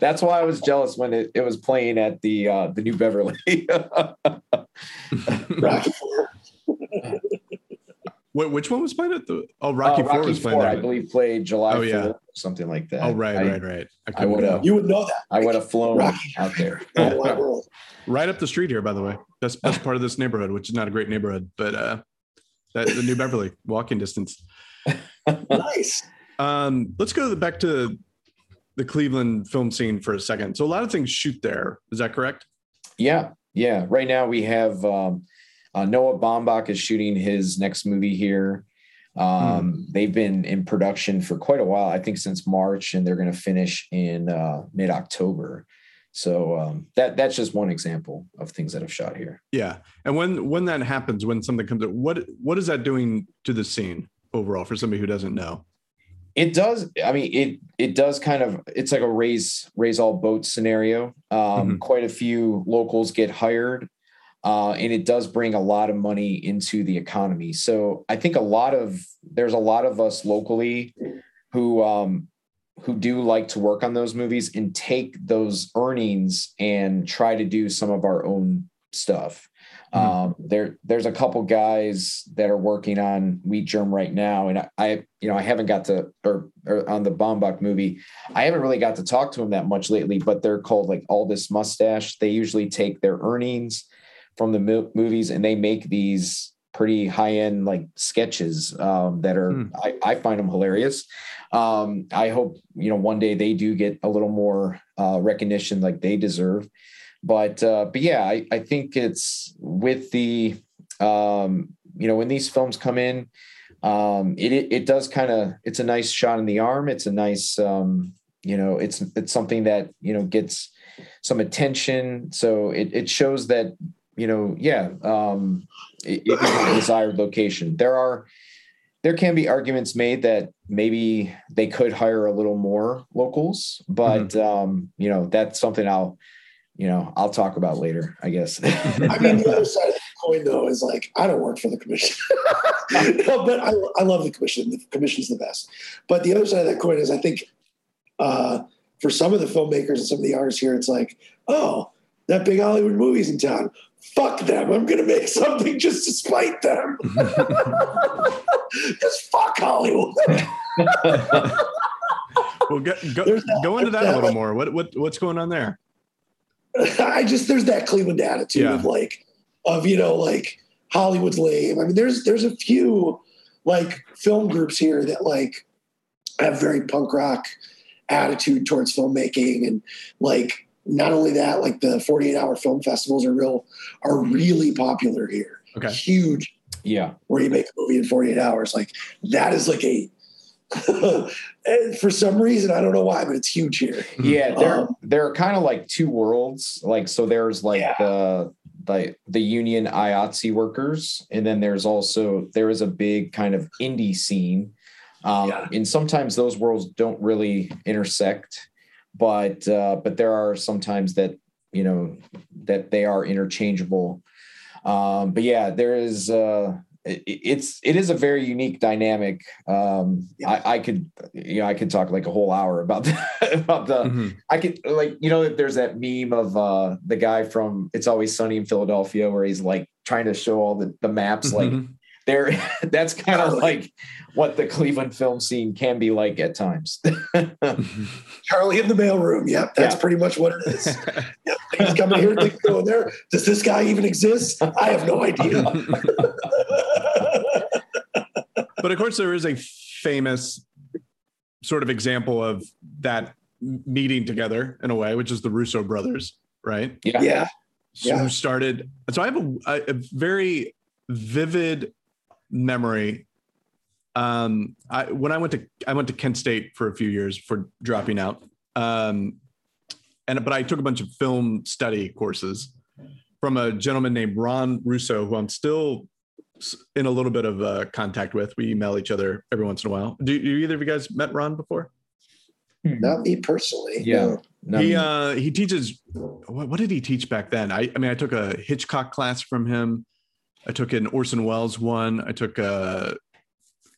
That's why I was jealous when it, it was playing at the uh, the New Beverly. Rocky Four. Wait, which one was played at the? Oh, Rocky, Rocky Four was played. Four, I believe, played July Oh, yeah. 4th, something like that. Oh, right, I, right, right. I, I would've- You would know that. I would have flown Rocky. out there. Oh, right up the street here, by the way. That's that's part of this neighborhood, which is not a great neighborhood, but uh, that the New Beverly walking distance. Nice. Um, let's go back to the Cleveland film scene for a second. So a lot of things shoot there. Is that correct? Yeah, yeah. Right now we have um, uh, Noah Baumbach is shooting his next movie here. Um, They've been in production for quite a while, I think since March, and they're going to finish in uh, mid October. So um, that that's just one example of things that have shot here. Yeah. And when when that happens, when something comes up, what what is that doing to the scene overall for somebody who doesn't know? It does. I mean, it it does kind of. It's like a raise raise all boats scenario. Um, Mhm. Quite a few locals get hired, uh, and it does bring a lot of money into the economy. So I think a lot of there's a lot of us locally who um, who do like to work on those movies and take those earnings and try to do some of our own stuff. Mhm. Um, there, there's a couple guys that are working on Wheat Germ right now, and I, I you know, I haven't got to, or, or on the Baumbach movie, I haven't really got to talk to them that much lately. But they're called like Aldous Mustache. They usually take their earnings from the mo- movies and they make these pretty high end like sketches um, that are Hmm. I, I find them hilarious. Um, I hope you know one day they do get a little more uh, recognition like they deserve. But uh, but yeah, I, I think it's with the um, you know when these films come in, um, it, it, it does kind of it's a nice shot in the arm. It's a nice um, you know it's it's something that you know gets some attention. So it it shows that you know yeah um, it, it is a desired location. There are there can be arguments made that maybe they could hire a little more locals, but mm-hmm. um, you know that's something I'll you know I'll talk about later. I guess. I mean, the other side of the coin though is like I don't work for the commission, no, but I, I love the commission. The commission's the best. But the other side of that coin is I think uh, for some of the filmmakers and some of the artists here, it's like, oh, that big Hollywood movie's in town fuck them. I'm going to make something just to spite them. just fuck Hollywood. well, go, go, that, go into that, that, a little more. What, what, what's going on there? I just, there's that Cleveland attitude yeah. of like, of, you know, like Hollywood's lame. I mean, there's, there's a few like film groups here that like have very punk rock attitude towards filmmaking and like not only that, like the 48 hour film festivals are real are really popular here. Okay. Huge. Yeah. Where you make a movie in 48 hours. Like that is like a for some reason, I don't know why, but it's huge here. Yeah, there are um, they're kind of like two worlds. Like so there's like yeah. the the the union IATSE workers, and then there's also there is a big kind of indie scene. Um, yeah. and sometimes those worlds don't really intersect but uh, but there are sometimes that you know that they are interchangeable. Um, but yeah, there is. Uh, it, it's it is a very unique dynamic. Um, yeah. I, I, could you know I could talk like a whole hour about the, about the. Mm-hmm. I could like you know there's that meme of uh, the guy from It's Always Sunny in Philadelphia where he's like trying to show all the the maps mm-hmm. like there that's kind of like what the Cleveland film scene can be like at times. Charlie in the mailroom. Yep, that's yeah. pretty much what it is. yep, he's coming here, things going there. Does this guy even exist? I have no idea. but of course, there is a famous sort of example of that meeting together in a way, which is the Russo brothers, right? Yeah. Yeah. So yeah. who started? So I have a, a very vivid memory. Um, I when I went to I went to Kent State for a few years for dropping out. Um, and but I took a bunch of film study courses from a gentleman named Ron Russo, who I'm still in a little bit of uh, contact with. We email each other every once in a while. Do, do either of you guys met Ron before? Not me personally. Yeah. No. He uh, he teaches. What, what, did he teach back then? I, I mean, I took a Hitchcock class from him. I took an Orson Welles one. I took a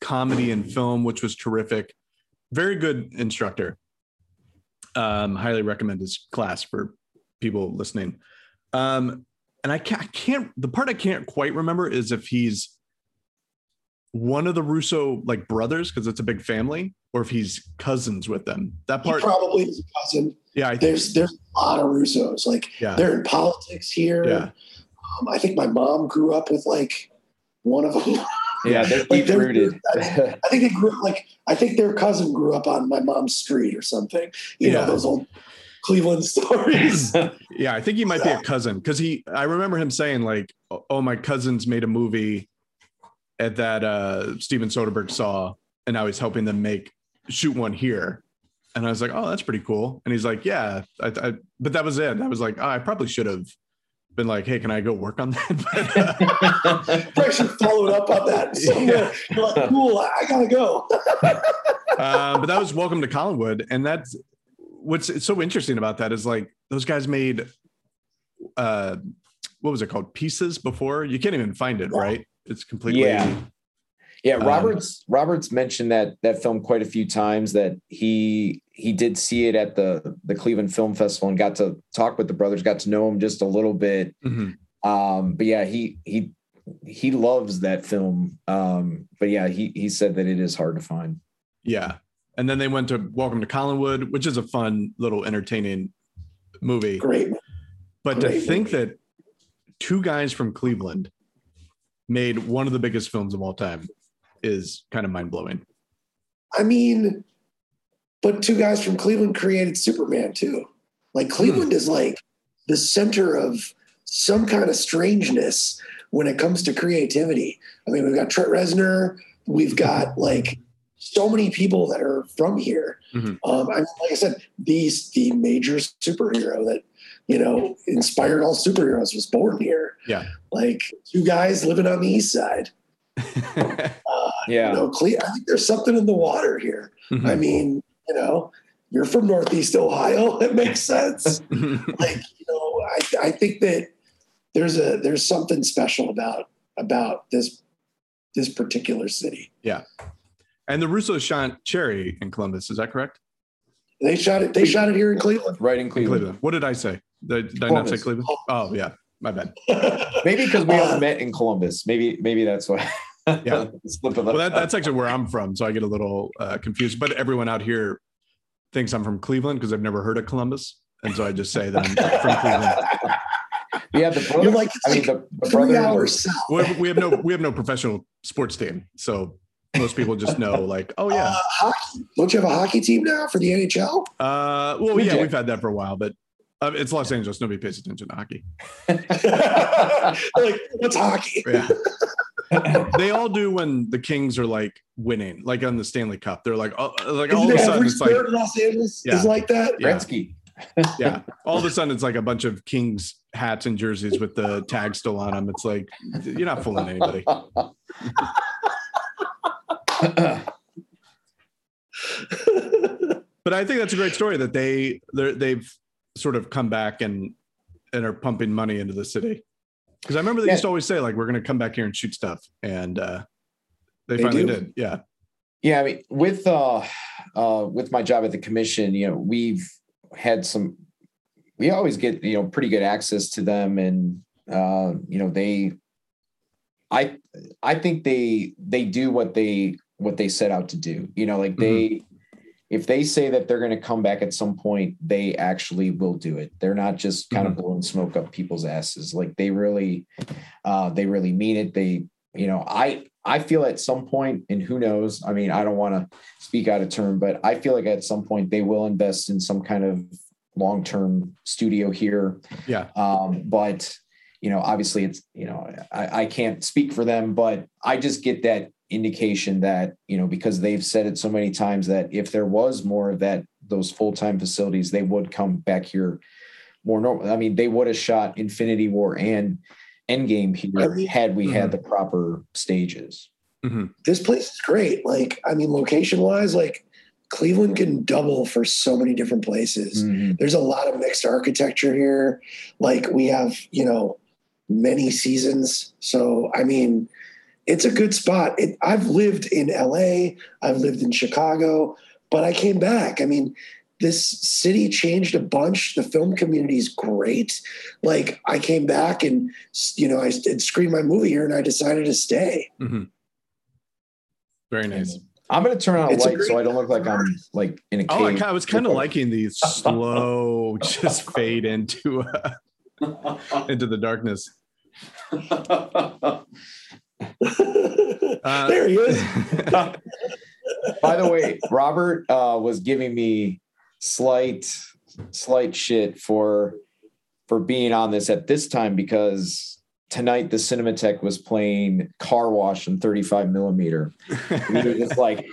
comedy and film, which was terrific. Very good instructor. Um, highly recommend his class for people listening. Um, and I can't, I can't, the part I can't quite remember is if he's one of the Russo like brothers, because it's a big family, or if he's cousins with them. That part he probably is a cousin. Yeah, there's there's a lot of Russos. Like yeah. they're in politics here. Yeah. Um, I think my mom grew up with like one of them. Yeah, they're deep like rooted. I, I, think they grew up like I think their cousin grew up on my mom's street or something. You yeah. know those old Cleveland stories. yeah, I think he might be a cousin because he. I remember him saying like, "Oh, my cousins made a movie at that uh, Steven Soderbergh saw, and now he's helping them make shoot one here." And I was like, "Oh, that's pretty cool." And he's like, "Yeah," I, I, but that was it. I was like, oh, "I probably should have." Been like, hey, can I go work on that? but, uh, actually followed up on that somewhere. Yeah. You're like, cool, I gotta go. uh, but that was Welcome to Collinwood, and that's what's so interesting about that is like those guys made uh, what was it called? Pieces before you can't even find it, right? It's completely yeah. Yeah, um, Roberts um, Roberts mentioned that that film quite a few times that he he did see it at the the Cleveland Film Festival and got to talk with the brothers, got to know him just a little bit. Mm-hmm. Um, but yeah, he he he loves that film. Um, but yeah, he he said that it is hard to find. Yeah, and then they went to Welcome to Collinwood, which is a fun little entertaining movie. Great, but Great to think that two guys from Cleveland made one of the biggest films of all time is kind of mind blowing. I mean, but two guys from Cleveland created Superman too. Like Cleveland hmm. is like the center of some kind of strangeness when it comes to creativity. I mean, we've got Trent Reznor, we've got like so many people that are from here. Mhm. Um, I mean, like I said, these the major superhero that you know inspired all superheroes was born here. Yeah. like two guys living on the east side. Yeah. You know, Cle- I think there's something in the water here. Mhm. I mean, you know, you're from Northeast Ohio. It makes sense. like, you know, I, I think that there's a there's something special about about this this particular city. Yeah. And the Russo shot cherry in Columbus. Is that correct? They shot it. They shot it here in Cleveland. Right in In Cleveland. Cleveland. What did I say? Did, did I not say Cleveland? Oh yeah, my bad. Maybe because we all Uh, met in Columbus. Maybe maybe that's why. Yeah. Slip of the Well, that, that's actually where I'm from, so I get a little uh, confused. But everyone out here thinks I'm from Cleveland because I've never heard of Columbus, and so I just say that I'm from Cleveland. yeah, the brother. You're like, I mean, the, the three brother. hours south. We we have no we have no professional sports team, so most people just know like, oh yeah. Uh, hockey. Don't you have a hockey team now for the NHL? Uh, well, We yeah, did. we've had that for a while, but uh, it's Los Angeles. Nobody pays attention to hockey. like, what's hockey? Yeah. they all do when the Kings are like winning, like on the Stanley Cup. They're like, oh, like all of Isn't a sudden every it's like, in Los Angeles Yeah. is like that? Yeah. Gretzky. yeah, all of a sudden it's like a bunch of Kings hats and jerseys with the tag still on them. It's like you're not fooling anybody. But I think that's a great story that they they've sort of come back and and are pumping money into the city. Because I remember they Yeah. used to always say like we're going to come back here and shoot stuff, and uh, they, They finally do. did. Yeah. Yeah, I mean, with uh, uh, with my job at the commission, you know, we've had some. We always get you know pretty good access to them, and uh, you know they. I I think they they do what they what they set out to do. You know, like they. If they say that they're going to come back at some point, they actually will do it. They're not just kind of blowing smoke up people's asses. Like they really, uh, they really mean it. They, you know, I I feel at some point, and who knows? I mean, I don't want to speak out of turn, but I feel like at some point they will invest in some kind of long term studio here. Yeah. Um, but you know, obviously, it's you know, I, I can't speak for them, but I just get that indication that you know because they've said it so many times that if there was more of that those full time facilities, they would come back here more normal. I mean, they would have shot Infinity War and Endgame I here mean- had we had the proper stages. this place is great. Like, I mean, location wise, like Cleveland can double for so many different places. Mhm. There's a lot of mixed architecture here. Like, we have, you know, many seasons. So, I mean, it's a good spot. It, I've lived in LA, I've lived in Chicago, but I came back. I mean, this city changed a bunch. The film community is great. Like, I came back and, you know, I did screen my movie here and I decided to stay. Mhm. Very nice. I'm gonna turn on a It's a light so I don't look like I'm like in a cave. Oh, I, I was kind of liking the slow just fade into uh, into the darkness. Uh, there he is. By the way, Robert uh, was giving me slight slight shit for for being on this at this time because tonight the Cinematheque was playing Car Wash in 35 millimeter. And he was just like,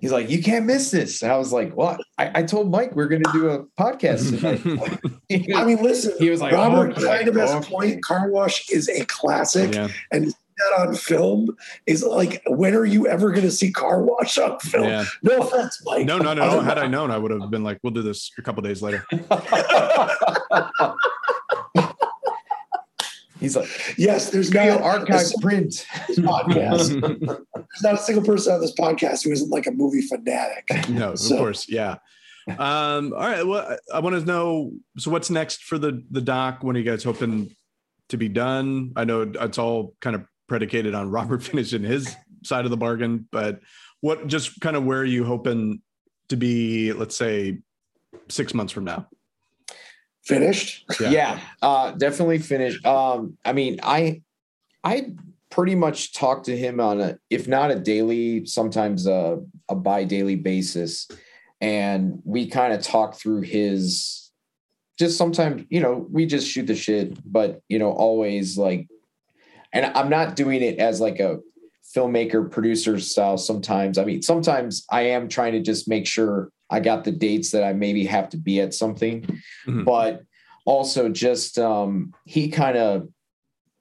he's like, you can't miss this. And I was like, what? I, I told Mike we're going to do a podcast tonight. I mean, listen, he was like, Robert oh, kind of has okay. point. Car Wash is a classic, yeah, and that on film is like, when are you ever going to see Car Wash on film? yeah. No offense, Mike. No, no, no, no. Had I known, I would have been like, "We'll do this a couple days later." He's like, Yes, there's video not archive a single print. podcast. There's not a single person on this podcast who isn't like a movie fanatic. no, of course, yeah. Um, all right. Well, I, I want to know. So, what's next for the the doc? When are you guys hoping to be done? I know it's all kind of predicated on Robert finishing his side of the bargain, but what just kind of where are you hoping to be? Let's say six months from now. Finished. yeah, uh definitely finished um i mean i i pretty much talk to him on a if not a daily sometimes a, a bi-daily basis and we kind of talk through his just sometimes you know we just shoot the shit but you know always like and i'm not doing it as like a filmmaker producer style sometimes. I mean, sometimes I am trying to just make sure I got the dates that I maybe have to be at something, mm-hmm. but also just um, he kind of,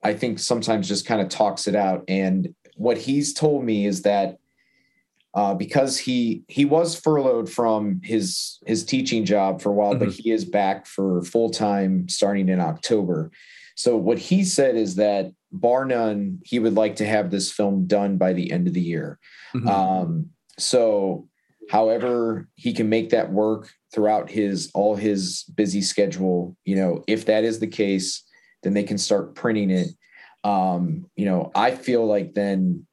I think sometimes just kind of talks it out. And what he's told me is that uh, because he he was furloughed from his his teaching job for a while, mm-hmm. but he is back for full time starting in October. So what he said is that bar none, he would like to have this film done by the end of the year. Mm-hmm. Um, so, however, he can make that work throughout his all his busy schedule. You know, if that is the case, then they can start printing it. Um, you know, I feel like then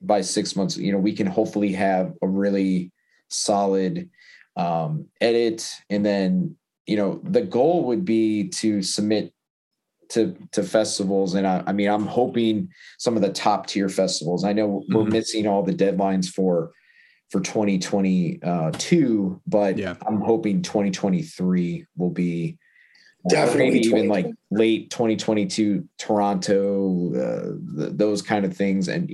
by six months, you know, we can hopefully have a really solid um, edit, and then you know the goal would be to submit to to festivals. And I, I, mean i'm hoping some of the top tier festivals i know we're mm-hmm. missing all the deadlines for for 2022 but yeah. i'm hoping 2023 will be Definitely maybe even like late 2022 toronto uh, the, those kind of things. And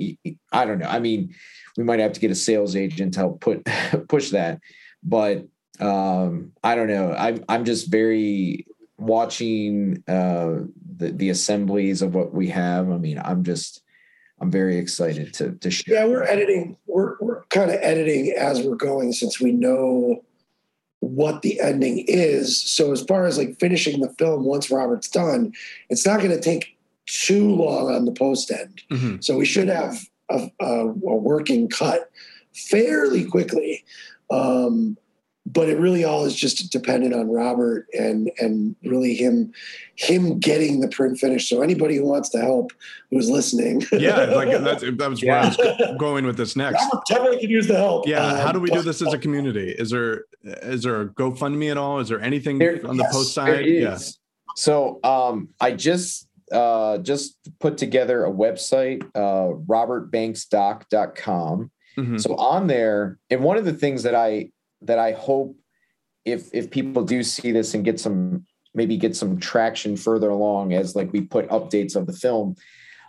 i don't know. I mean we might have to get a sales agent to help put push that. But um i don't know. I'm i'm just very watching uh the, the assemblies of what we have. I mean, I'm just I'm very excited to to share. Yeah, we're editing. We're we're kind of editing as we're going since we know what the ending is. So as far as like finishing the film once Robert's done, it's not going to take too long on the post end. Mm-hmm. So we should have a, a, a, working cut fairly quickly. Um, but it really all is just dependent on Robert and and really him him getting the print finished. So anybody who wants to help who's listening, yeah, like that's that was where yeah. I was going with this next. Definitely could use the help. Yeah, um, how do we do this as a community? Is there is there a GoFundMe at all? Is there anything there, on the yes, post side? Yeah. So um, I just uh, just put together a website, uh, robertbanksdoc.com. Mm-hmm. So on there, and one of the things that I that I hope if if people do see this and get some maybe get some traction further along as like we put updates of the film.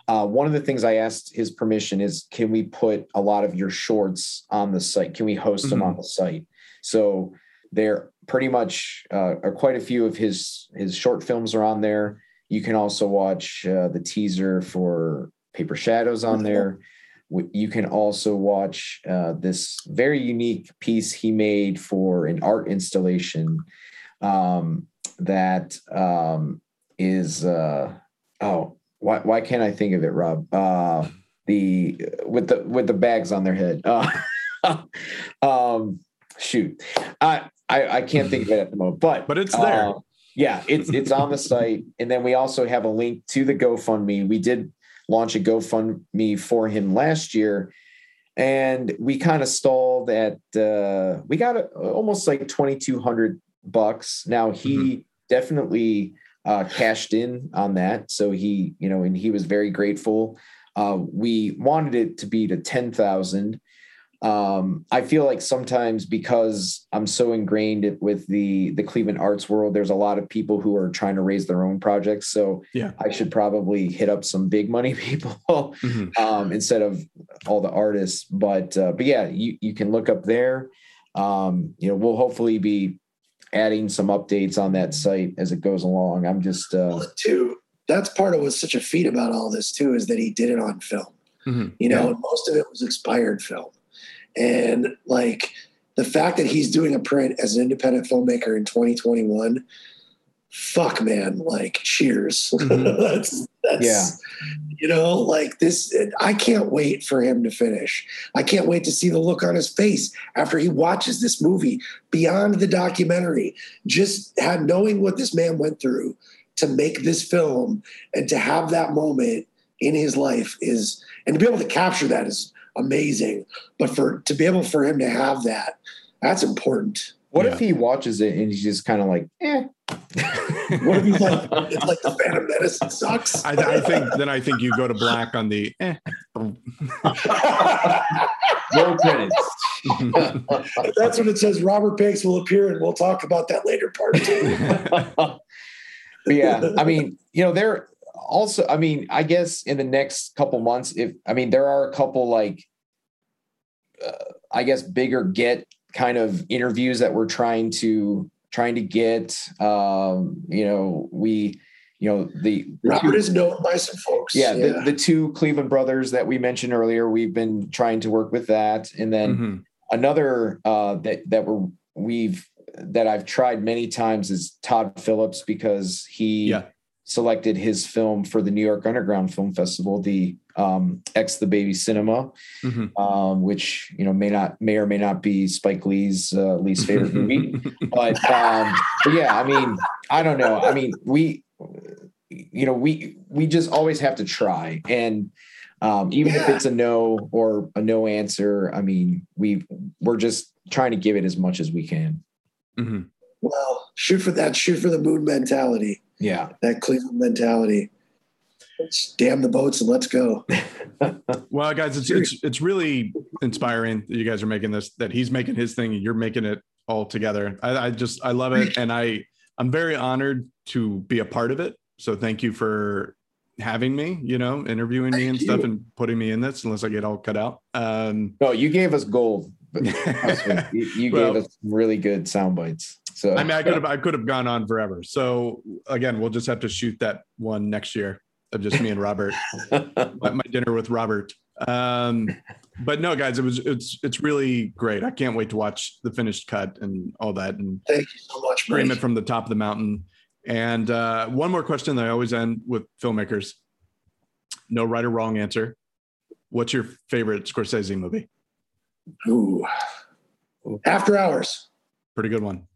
Uh, one of the things I asked his permission is, can we put a lot of your shorts on the site? Can we host mm-hmm. them on the site? So there pretty much uh, are quite a few of his his short films are on there. You can also watch uh, the teaser for Paper Shadows on there you can also watch uh, this very unique piece he made for an art installation um, that um, is uh, oh why why can't I think of it, Rob? Uh, the with the with the bags on their head. Uh, um, shoot, I, I, I can't think of it at the moment, but but it's there. Uh, yeah, it's it's on the site, and then we also have a link to the GoFundMe. We did launch a GoFundMe for him last year. And we kind of stalled at, uh, we got a, almost like 2,200 bucks. Now he mm-hmm. definitely uh, cashed in on that. So he, you know, and he was very grateful. Uh, we wanted it to be to 10,000 um, I feel like sometimes because I'm so ingrained with the the Cleveland arts world, there's a lot of people who are trying to raise their own projects. So yeah, I should probably hit up some big money people mm-hmm. um, instead of all the artists. But uh, but yeah, you you can look up there. Um, you know, we'll hopefully be adding some updates on that site as it goes along. I'm just uh, well, too. That's part of what's such a feat about all this too is that he did it on film. Mm-hmm. You know, yeah. most of it was expired film. And like the fact that he's doing a print as an independent filmmaker in 2021, fuck man, like cheers. Mm-hmm. that's that's yeah. you know, like this I can't wait for him to finish. I can't wait to see the look on his face after he watches this movie beyond the documentary. Just had knowing what this man went through to make this film and to have that moment in his life is and to be able to capture that is amazing. But for to be able for him to have that, that's important. What yeah. if he watches it and he's just kind of like, eh? what if he's like, it's like the Phantom Menace sucks? I, I, think then I think you go to black on the eh. Roll credits. That's when it says Robert Banks will appear, and we'll talk about that later part two. yeah, I mean, you know, there also, I mean, I guess in the next couple months, if I mean, there are a couple like, uh, I guess, bigger get kind of interviews that we're trying to trying to get. Um, you know, we, you know, the, the Robert two, is known by some folks. Yeah, yeah. The, the, two Cleveland brothers that we mentioned earlier, we've been trying to work with that, and then mm-hmm. another uh, that that we're we've that I've tried many times is Todd Phillips because he yeah. Selected his film for the New York Underground Film Festival, the um, X the Baby Cinema, mm-hmm. um, which you know may not may or may not be Spike Lee's uh, least favorite movie, but, um, but yeah, I mean, I don't know. I mean, we you know we we just always have to try and um, even yeah. if it's a no or a no answer i mean we we're just trying to give it as much as we can mm-hmm. well shoot for that shoot for the moon mentality yeah that cleveland mentality let's damn the boats and let's go well guys it's, it's it's really inspiring that you guys are making this that he's making his thing and you're making it all together I, I just i love it and i i'm very honored to be a part of it so thank you for having me, you know, interviewing thank me and you. stuff and putting me in this unless I get all cut out. Um, no, you gave us gold. you, you well, gave us really good sound bites. So I mean, I could have, I could have gone on forever. So again, we'll just have to shoot that one next year of just me and Robert, my dinner with Robert. Um, but no, guys, it was, it's, it's really great. I can't wait to watch the finished cut and all that. And thank you so much. Scream it from the top of the mountain. And uh, one more question that I always end with filmmakers no right or wrong answer. What's your favorite Scorsese movie? Ooh, After Hours. Pretty good one.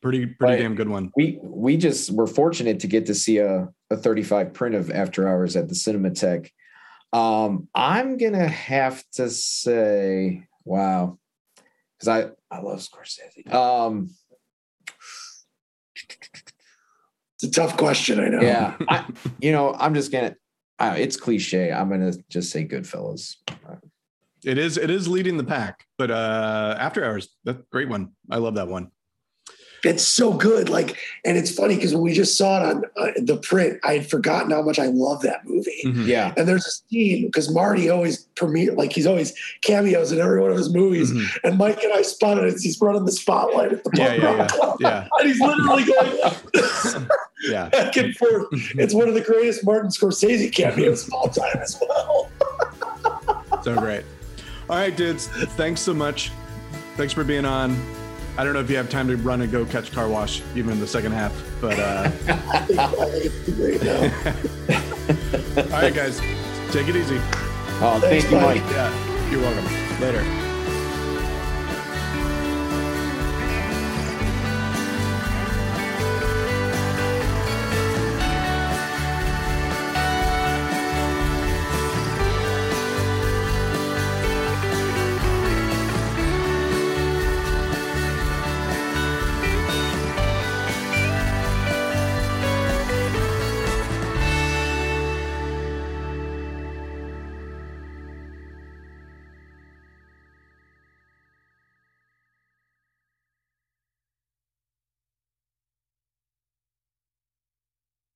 Pretty pretty right. damn good one. We we just were fortunate to get to see a, a 35 print of After Hours at the Cinematheque. Um, I'm gonna have to say, wow, because I I love Scorsese. Um, it's a tough question, I know. Yeah, I, you know, I'm just gonna. Uh, it's cliche. I'm gonna just say Goodfellas. It is. It is leading the pack, but uh After Hours, that great one. I love that one. It's so good. Like, and it's funny because when we just saw it on uh, the print, I had forgotten how much I love that movie. Mm-hmm. Yeah. And there's a scene because Marty always premiere, like he's always cameos in every one of his movies. Mm-hmm. And Mike and I spotted it. He's running the spotlight at the yeah, yeah, yeah. yeah. and he's literally going yeah. back and forth. It's one of the greatest Martin Scorsese cameos of all time as well. so great. All right, dudes. Thanks so much. Thanks for being on. I don't know if you have time to run and go catch car wash even in the second half, but uh, all right, guys, take it easy. Oh, thank Thanks, you, Mike. Yeah, you're welcome. Later.